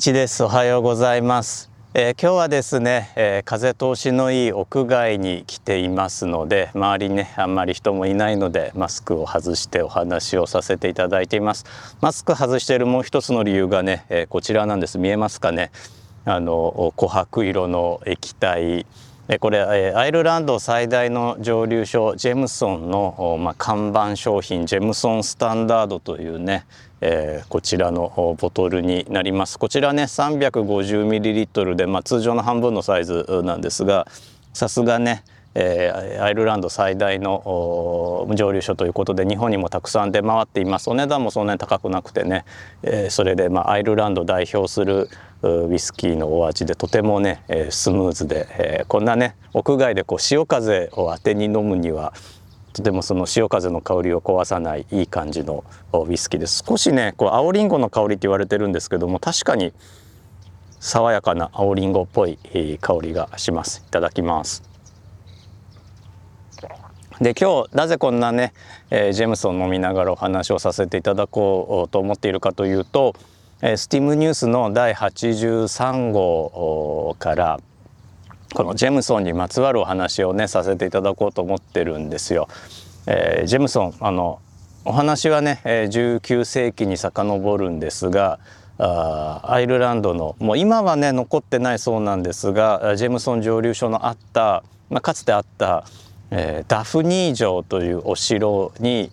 一です。おはようございます、えー、今日はですね、えー、風通しのいい屋外に来ていますので周りにねあんまり人もいないのでマスクを外してお話をさせていただいています。マスク外しているもう一つの理由がね、えー、こちらなんです。見えますかね？あの琥珀色の液体。これアイルランド最大の蒸留所ジェムソンの、まあ、看板商品ジェムソンスタンダードというね、えー、こちらのボトルになります。こちらね 350ml で、まあ、通常の半分のサイズなんですがさすがねえー、アイルランド最大の蒸留所ということで日本にもたくさん出回っています。お値段もそんなに高くなくてね、えー、それで、まあ、アイルランド代表するウイスキーのお味でとてもね、えー、スムーズで、えー、こんなね屋外でこう潮風を当てに飲むにはとてもその潮風の香りを壊さないいい感じのウイスキーです少しねこう青りんごの香りって言われてるんですけども確かに爽やかな青りんごっぽい香りがします。いただきます。で今日なぜこんなね、えー、ジェムソン飲みながらお話をさせていただこうと思っているかというと、えー、スティムニュースの第83号からこのジェムソンにまつわるお話をねさせていただこうと思ってるんですよ。えー、ジェムソンあのお話はね19世紀に遡るんですがあアイルランドのもう今はね残ってないそうなんですがジェムソン蒸留所のあった、まあ、かつてあったダフニー城というお城に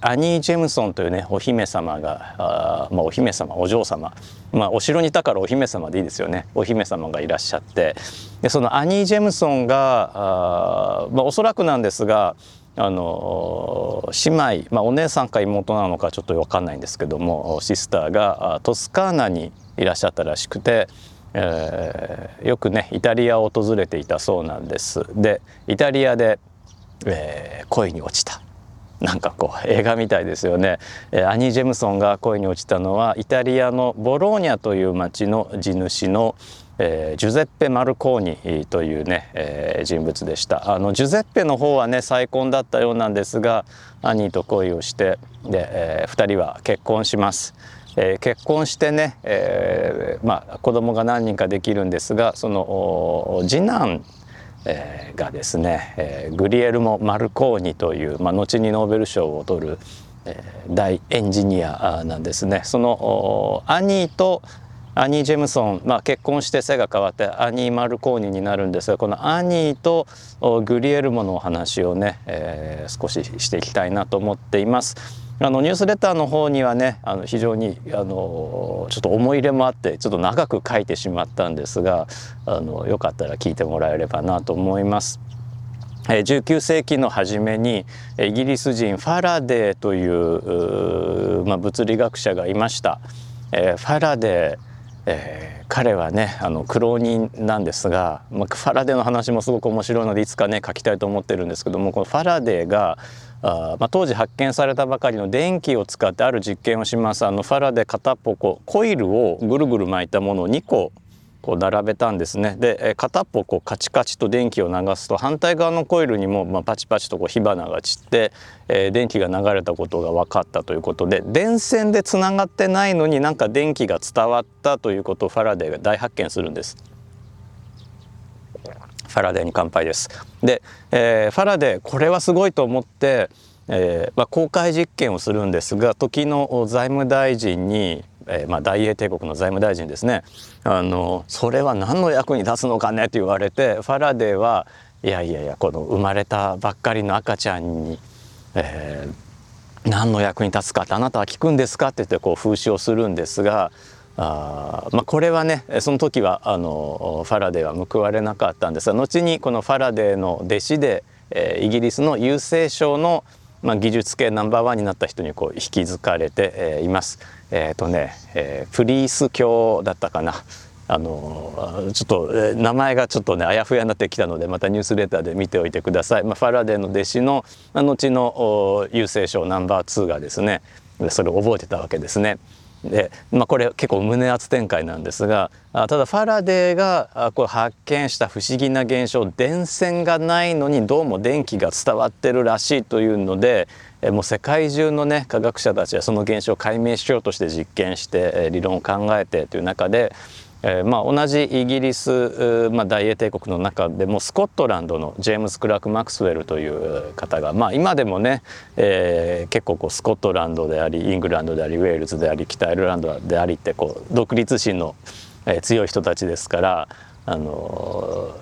アニー・ジェムソンというねお姫様があ、まあ、お姫様お嬢様、まあ、お城にいたからお姫様でいいですよね。お姫様がいらっしゃって。でそのアニー・ジェムソンがあ、まあ、おそらくなんですがあの姉妹、まあ、お姉さんか妹なのかちょっと分かんないんですけどもシスターがトスカーナにいらっしゃったらしくて。えー、よくねイタリアを訪れていたそうなんです。でイタリアでえー、恋に落ちた。なんかこう映画みたいですよね、えー、アニー・ジェムソンが恋に落ちたのはイタリアのボローニャという町の地主の、えー、ジュゼッペ・マルコーニというね、えー、人物でした。あのジュゼッペの方はね再婚だったようなんですがアニーと恋をしてで、えー、2人は結婚します。えー、結婚してね、えーまあ、子供が何人かできるんですがその次男えー、がですね、えー、グリエルモ・マルコーニという、まあ、後にノーベル賞を取る、えー、大エンジニアなんですね。そのアニーとアニー・ジェムソン、まあ、結婚して背が変わってアニー・マルコーニになるんですがこのアニーとグリエルモのお話をね、えー、少ししていきたいなと思っています。あのニュースレターの方にはねあの非常にあのちょっと思い入れもあってちょっと長く書いてしまったんですがあのよかったら聞いてもらえればなと思います。19世紀の初めにイギリス人ファラデーというまあ、物理学者がいました。えファラデーえー、彼はねあの苦労人なんですが、まあ、ファラデーの話もすごく面白いのでいつかね書きたいと思ってるんですけどもこのファラデーがあまあ、当時発見されたばかりの電気を使ってある実験をしますあのファラで片っぽこうコイルをぐるぐる巻いたものを2個こう並べたんですねで片っぽこうカチカチと電気を流すと反対側のコイルにもまパチパチとこう火花が散って、えー、電気が流れたことが分かったということで電線でつながってないのになんか電気が伝わったということをファラデーが大発見するんです。ファラデーに乾杯です。で、えー、ファラデーこれはすごいと思って、えーまあ、公開実験をするんですが時の財務大臣に、えーまあ、大英帝国の財務大臣ですねあのそれは何の役に立つのかねって言われてファラデーはいやいやいやこの生まれたばっかりの赤ちゃんに、えー、何の役に立つかってあなたは聞くんですかって言ってこう風刺をするんですがあまあ、これはねその時はあのファラデーは報われなかったんですが後にこのファラデーの弟子で、えー、イギリスの郵政省の、まあ、技術系ナンバーワンになった人にこう引き継がれて、えー、います。えっ、ー、とね、えー、プリース教だったかな。あのちょっと名前がちょっとねあやふやになってきたのでまたニュースレターで見ておいてください。まあ、ファラデーの弟子の後の郵政省ナンバー2がですねそれを覚えてたわけですね。で、まあ、これ結構胸圧展開なんですがただファラデーがこう発見した不思議な現象電線がないのにどうも電気が伝わってるらしいというのでもう世界中のね科学者たちはその現象を解明しようとして実験して理論を考えてという中でえー、まあ、同じイギリス、まあ、大英帝国の中でもスコットランドのジェームス・クラーク・マクスウェルという方が、まあ、今でもね、えー、結構こうスコットランドでありイングランドでありウェールズであり北アイルランドでありってこう独立心の、えー、強い人たちですから、あの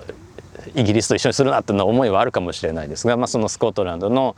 イギリスと一緒にするなっていうの思いはあるかもしれないですが、まあ、そのスコットランドの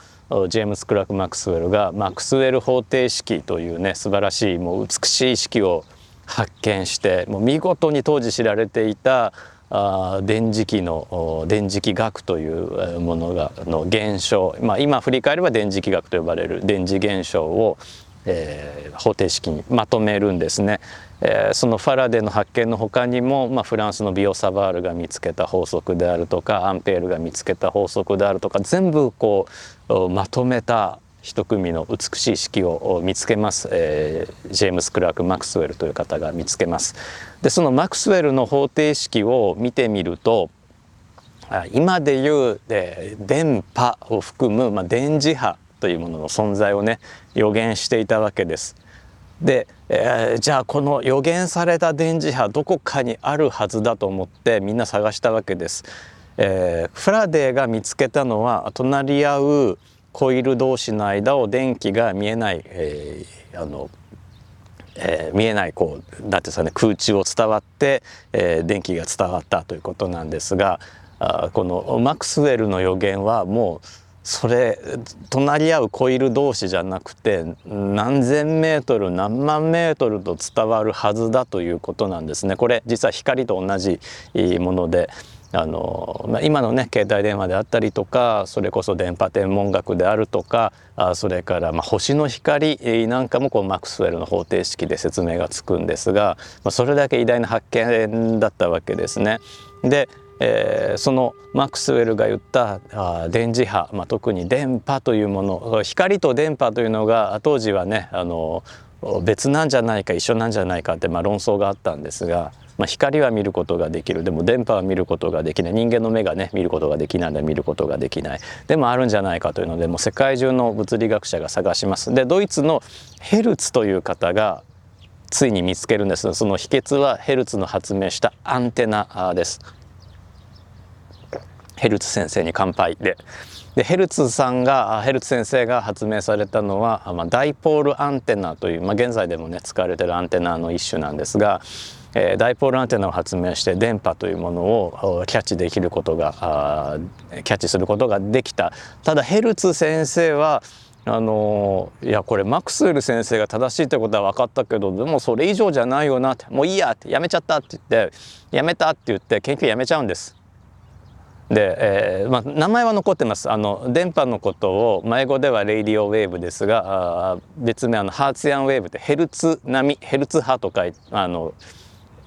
ジェームス・クラーク・マクスウェルがマクスウェル方程式というね素晴らしいもう美しい式を発見してもう見事に当時知られていたあ電磁気の電磁気学というものがの現象、まあ、今振り返れば電磁気学と呼ばれる電磁現象を、えー、方程式にまとめるんですね。えー、そのファラデーの発見の他にも、まあ、フランスのビオ・サバールが見つけた法則であるとかアンペールが見つけた法則であるとか全部こうまとめた一組の美しい式を見つけます、えー、ジェームス・クラーク・マクスウェルという方が見つけますでそのマクスウェルの方程式を見てみると今でいう、えー、電波を含む、まあ、電磁波というものの存在をね予言していたわけです。で、えー、じゃあこの予言された電磁波どこかにあるはずだと思ってみんな探したわけです。えー、フラデーが見つけたのは隣り合うコイル同士の間を電気が見えない、えー、あのえー、見えないこうなんていうんですかね空中を伝わって、えー、電気が伝わったということなんですがあこのマクスウェルの予言はもうそれ隣り合うコイル同士じゃなくて何千メートル何万メートルと伝わるはずだということなんですね。これ実は光と同じものであの、まあ、今のね携帯電話であったりとかそれこそ電波天文学であるとかあそれからまあ星の光なんかもこうマクスウェルの方程式で説明がつくんですが、まあ、それだけ偉大な発見だったわけですね。でえー、そのマックスウェルが言ったあ電磁波、まあ、特に電波というもの光と電波というのが当時はねあの別なんじゃないか一緒なんじゃないかってまあ論争があったんですがまあ、光は見ることができる。でも電波は見ることができない。人間の目がね見ることができないので見ることができない。でもあるんじゃないかというのでもう世界中の物理学者が探します。でドイツのヘルツという方がついに見つけるんです。その秘訣はヘルツの発明したアンテナです。ヘルツ先生に乾杯で。でヘルツさんがヘルツ先生が発明されたのは、まあ、ダイポールアンテナという、まあ、現在でもね使われてるアンテナの一種なんですがえー、ダイポールアンテナを発明して電波というものをキャッチできることがキャッチすることができた。ただヘルツ先生はあのいやこれマクスウェル先生が正しいってことは分かったけどでもそれ以上じゃないよな。ってもういいやってやめちゃったって言ってやめたって言って研究やめちゃうんです。で、えーまあ、名前は残ってます。あの電波のことを英語では radio wave ですがあ別名あの Hertzian wave ってヘルツ波ヘルツ波とかあの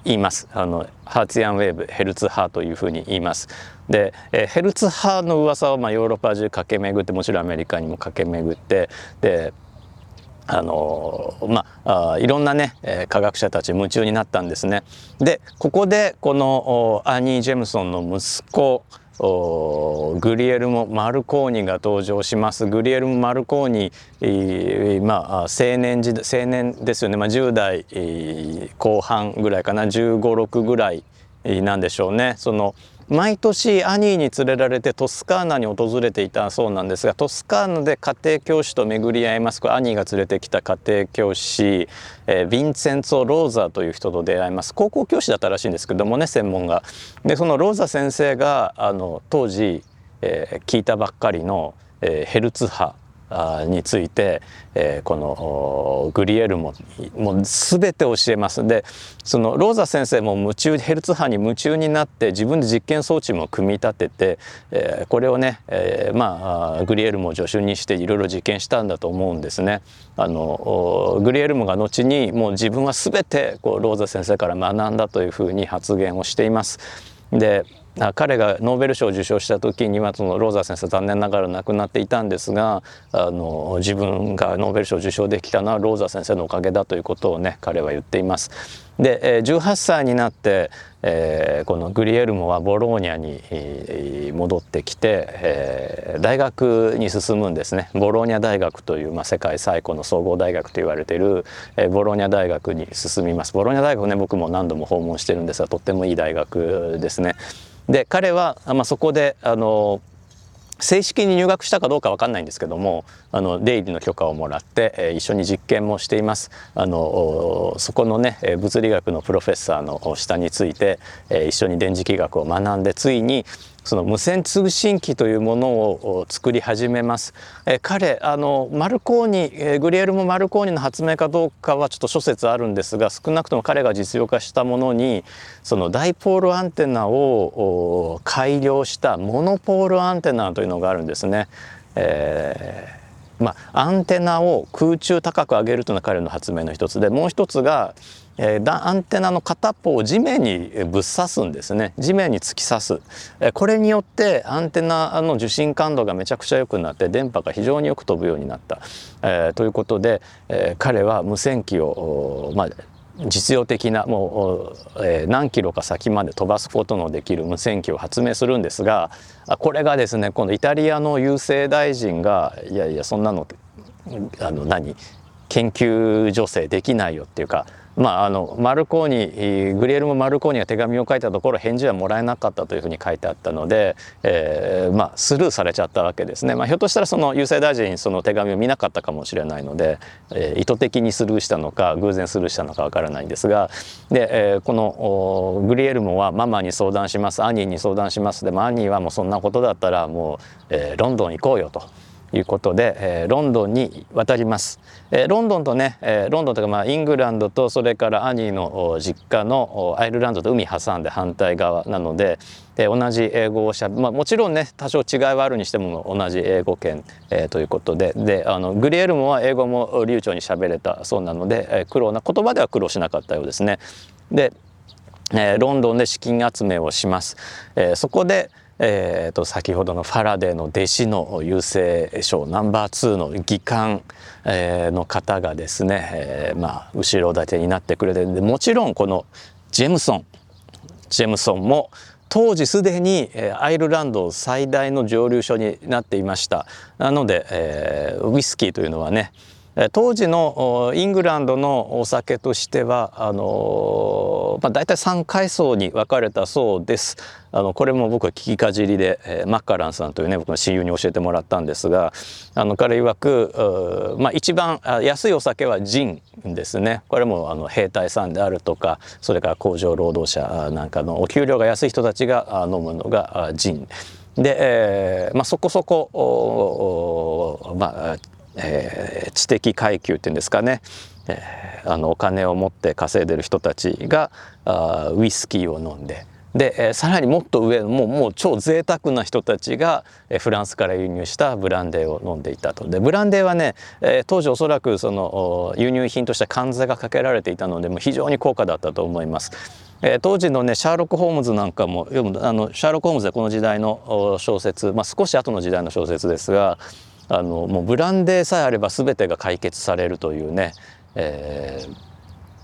言いますあのハーツヤンウェーブヘルツ波というふうに言いますで、えヘルツ波の噂をまあヨーロッパ中駆け巡ってもちろんアメリカにも駆け巡ってであのまあいろんなねえ科学者たち夢中になったんですね。でここでこのアニー・ジェムソンの息子グリエルモ・マルコーニが登場します。グリエルモ・マルコーニ、まあ、青年時青年ですよね、まあ、10代後半ぐらいかな。1 5 6ぐらいなんでしょうね。その毎年兄に連れられてトスカーナに訪れていたそうなんですがトスカーナで家庭教師と巡り合いますこれ兄が連れてきた家庭教師、えー、ヴィンセンツォ・ローザーという人と出会います高校教師だったらしいんですけどもね専門が。でそのローザ先生があの当時、えー、聞いたばっかりの、えー、ヘルツ波について、えー、このグリエルモもう全て教えますでそのローザ先生も夢中ヘルツ波に夢中になって自分で実験装置も組み立てて、えー、これをね、えー、まあグリエルモを助手にしていろいろ実験したんだと思うんですね。あのグリエルモが後にもう自分は全てこうローザ先生から学んだというふうに発言をしています。で彼がノーベル賞を受賞した時にはそのローザー先生残念ながら亡くなっていたんですがあの自分がノーベル賞を受賞できたのはローザー先生のおかげだということをね彼は言っています。で18歳になって、えー、このグリエルモはボローニャに戻ってきて、えー、大学に進むんですねボローニャ大学という、まあ、世界最古の総合大学と言われている、えー、ボローニャ大学に進みますボローニャ大学ね僕も何度も訪問してるんですがとってもいい大学ですね。で彼は、まあ、そこであの正式に入学したかどうか分かんないんですけどもあの出入りの許可をもらって、えー、一緒に実験もしています。あのそこのね物理学のプロフェッサーの下について、えー、一緒に電磁気学を学んでついにその無線通信機というものを作り始めます。え彼あのマルコーニ、えグリエルも・マルコーニの発明かどうかはちょっと諸説あるんですが少なくとも彼が実用化したものにそのダイポールアンテナを改良したモノポールアンテナというのがあるんですね。えーまあ、アンテナを空中高く上げるというのが彼の発明の一つでもう一つがえー、アンテナの片方を地面にぶっ刺すんですね。地面に突き刺す、えー、これによってアンテナの受信感度がめちゃくちゃ良くなって電波が非常によく飛ぶようになった、えー、ということで、えー、彼は無線機を、まあ、実用的なもう、え、何キロか先まで飛ばすことのできる無線機を発明するんですがこれがですね今度イタリアの郵政大臣がいやいやそんなのあの何？研究助成できないよっていうかまあ、あのマルコーニグリエルモ・マルコーニが手紙を書いたところ返事はもらえなかったというふうに書いてあったので、えーまあ、スルーされちゃったわけですね、まあ、ひょっとしたらその郵政大臣その手紙を見なかったかもしれないので、えー、意図的にスルーしたのか偶然スルーしたのかわからないんですがで、えー、このグリエルモはママに相談します兄に相談しますでも兄はもうそんなことだったらもう、えー、ロンドン行こうよと。いうことで、えー、ロンドンに渡ります、えー、ロンドンとね、えー、ロンドンとかまあイングランドとそれから兄の実家のアイルランドと海挟んで反対側なので、えー、同じ英語をしゃべ、まあ、もちろんね多少違いはあるにしても同じ英語圏、えー、ということでであのグリエルモは英語も流暢にしゃべれたそうなので、えー、苦労な言葉では苦労しなかったようですね。でえー、ロンドンで資金集めをします。えー、そこで、えーと、先ほどのファラデーの弟子の郵政省ナンバー2の議官、えー、の方がですね、えー、まあ、後ろ盾になってくれてでもちろんこのジェムソンジェムソンも当時すでにアイルランド最大の蒸留所になっていました。なので、えー、ウイスキーというのはね当時のイングランドのお酒としてはあの、まあ、大体3階層に分かれたそうです。あのこれも僕は聞きかじりで、えー、マッカランさんというね僕の親友に教えてもらったんですがあの彼曰く、まあ、一番安いお酒はジンですねこれもあの兵隊さんであるとかそれから工場労働者なんかのお給料が安い人たちが飲むのがジンで、えーまあ、そこそこまあえー、知的階級っていうんですかね、えー、あのお金を持って稼いでる人たちがあウイスキーを飲んで。で、えー、さらにもっと上もうもう超贅沢な人たちが、えー、フランスから輸入したブランデーを飲んでいたと。でブランデーはね、えー、当時おそらくその輸入品として関税がかけられていたのでもう非常に高価だったと思います。えー、当時のねシャーロック・ホームズなんかも読むあのシャーロック・ホームズはこの時代の小説、まあ、少し後の時代の小説ですがあのもうブランデーさえあれば全てが解決されるというね、え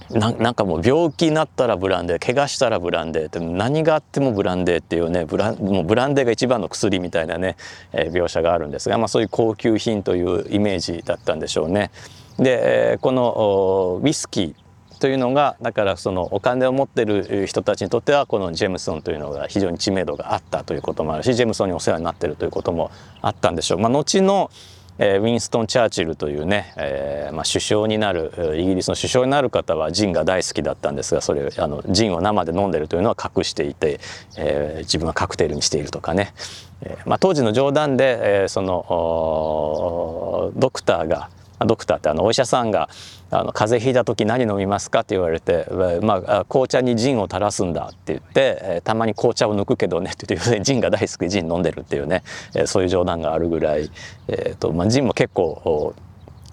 ー、ななんかもう病気になったらブランデー怪我したらブランデーって何があってもブランデーっていうねブラもうブランデーが一番の薬みたいなね、えー、描写があるんですが、まあ、そういう高級品というイメージだったんでしょうね。でこのウイスキーというのがだからそのお金を持ってる人たちにとってはこのジェムソンというのが非常に知名度があったということもあるしジェムソンにお世話になってるということもあったんでしょう。まあ、後のえー、ウィンストン・チャーチルというね、えーまあ、首相になるイギリスの首相になる方はジンが大好きだったんですがそれあのジンを生で飲んでるというのは隠していて、えー、自分はカクテルにしているとかね、えーまあ、当時の冗談で、えー、そのドクターがドクターってあのお医者さんがあの風邪ひいた時何飲みますかって言われて、まあ、紅茶にジンを垂らすんだって言って、えたまに紅茶を抜くけどねって言って ジンが大好きでジン飲んでるっていうね、えそういう冗談があるぐらい、えーとまあ、ジンも結構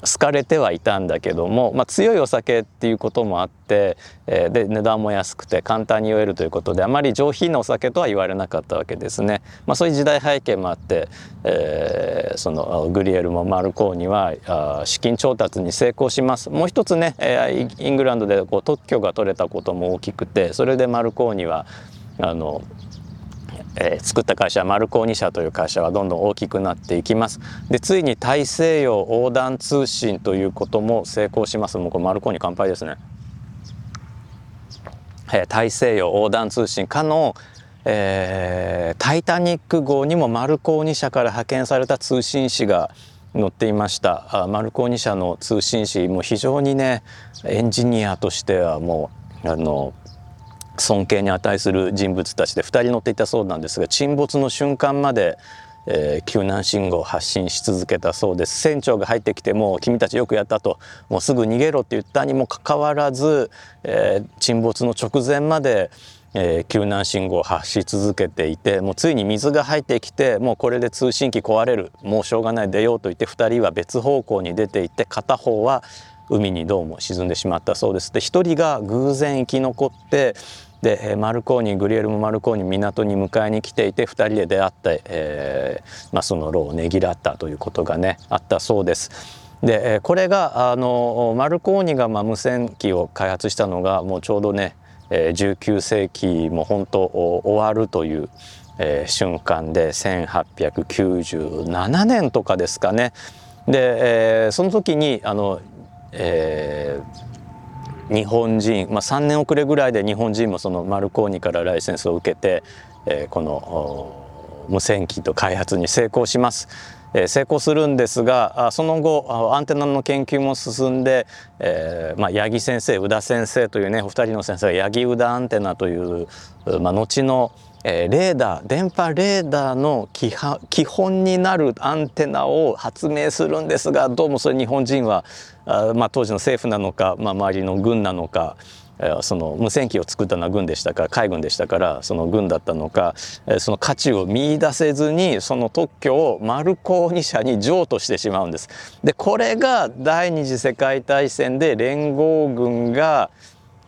好かれてはいたんだけども、まあ、強いお酒っていうこともあって、えー、で値段も安くて簡単に酔えるということであまり上品なお酒とは言われなかったわけですね。まあ、そういう時代背景もあって、えー、そのグリエルもマルコーニはあ資金調達に成功します。もう一つね、えー、イングランドでこう特許が取れたことも大きくてそれでマルコーニはあのえー、作った会社マルコーニ社という会社はどんどん大きくなっていきます。でついに大西洋横断通信ということも成功します。もうこれマルコーニ乾杯ですね、えー、大西洋横断通信かのえー、タイタニック号にもマルコーニ社から派遣された通信士が載っていました。あマルコーニ社の通信士も非常にねエンジニアとしてはもうあの尊敬に値する人物たちで2人乗っていたそうなんですが沈没の瞬間まで、えー、救難信号を発信し続けたそうです。船長が入ってきても君たちよくやったと。もうすぐ逃げろって言ったにもかかわらず、えー、沈没の直前までえー、救難信号を発し続けていてもうついに水が入ってきてもうこれで通信機壊れる。もうしょうがない。出ようと言って2人は別方向に出ていって片方は海にどうも沈んでしまったそうです。で1人が偶然生き残ってでマルコーニグリエルモ・マルコーニ港に迎えに来ていて2人で出会って、えーまあ、その労をねぎらったということがねあったそうです。でこれがあのマルコーニがまあ無線機を開発したのがもうちょうどね19世紀も本当終わるという、えー、瞬間で1897年とかですかねで、えー、その時にあの、えー日本人、まあ、3年遅れぐらいで日本人もそのマルコーニからライセンスを受けて、えー、この無線機と開発に成功します。えー、成功するんですがその後アンテナの研究も進んで、えーまあ、八木先生宇田先生というねお二人の先生が八木宇田アンテナという、まあ、後のえー、レーダー電波レーダーの基本になるアンテナを発明するんですがどうもそれ日本人はあ、まあ、当時の政府なのか、まあ、周りの軍なのかその無線機を作ったのは軍でしたから海軍でしたからその軍だったのかその価値を見いだせずにその特許をマルコーニ社に譲渡してしまうんです。でこれが第二次世界大戦で連合軍が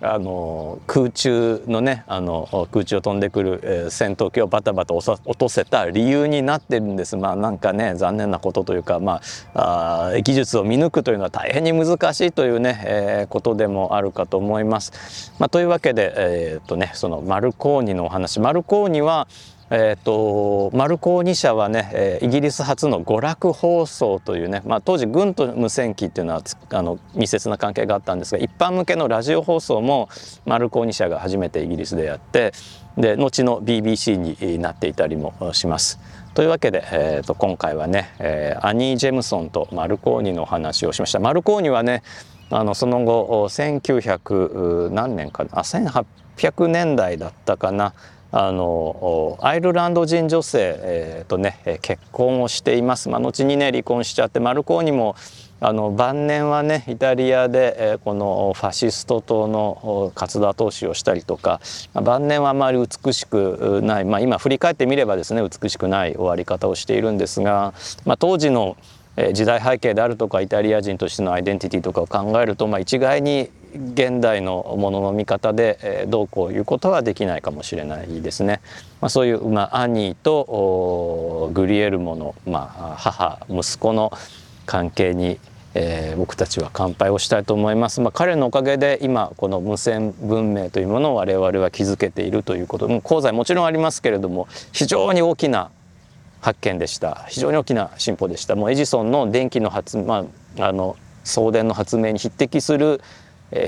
あの空中のねあの空中を飛んでくる、えー、戦闘機をバタバタ落とせた理由になってるんですまあなんかね残念なことというかまああ技術を見抜くというのは大変に難しいというね、えー、ことでもあるかと思います。まあ、というわけで、えー、っとね、そのマルコーニのお話マルコーニはえーと、マルコーニ社はね、えー、イギリス初の娯楽放送というね、まあ、当時軍と無線機っていうのはあの密接な関係があったんですが一般向けのラジオ放送もマルコーニ社が初めてイギリスでやってで後の BBC になっていたりもします。というわけで、えーと、今回はね、えー、アニー・ジェムソンとマルコーニの話をしました。マルコーニはねあのその後1900何年かなあ1800年代だったかなあのアイルランド人女性、えー、とね結婚をしています、まあ、後にね離婚しちゃってマルコーニもあの晩年はねイタリアで、えー、このファシスト党の活動投資をしたりとか、晩年はあまり美しくない、まあ、今振り返ってみればですね美しくない終わり方をしているんですが、まあ、当時の時代背景であるとかイタリア人としてのアイデンティティとかを考えると、まあ、一概に現代のものの見方で、えー、どうこういうことはできないかもしれないですね。まあ、そういう、まあ、兄とグリエルモの、まあ、母息子の関係に、えー、僕たちは乾杯をしたいと思います。まあ、彼のおかげで今この無線文明というものを我々は築けているということも功罪もちろんありますけれども非常に大きな発見でした非常に大きな進歩でしたもうエジソンの電気の発、まあ、あの送電の発明に匹敵する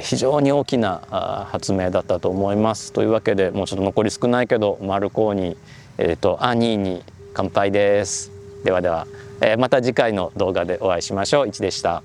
非常に大きな発明だったと思います。というわけでもうちょっと残り少ないけどマルコーニ、えーと、アニーに乾杯です。ではでは、えー、また次回の動画でお会いしましょう。いちでした。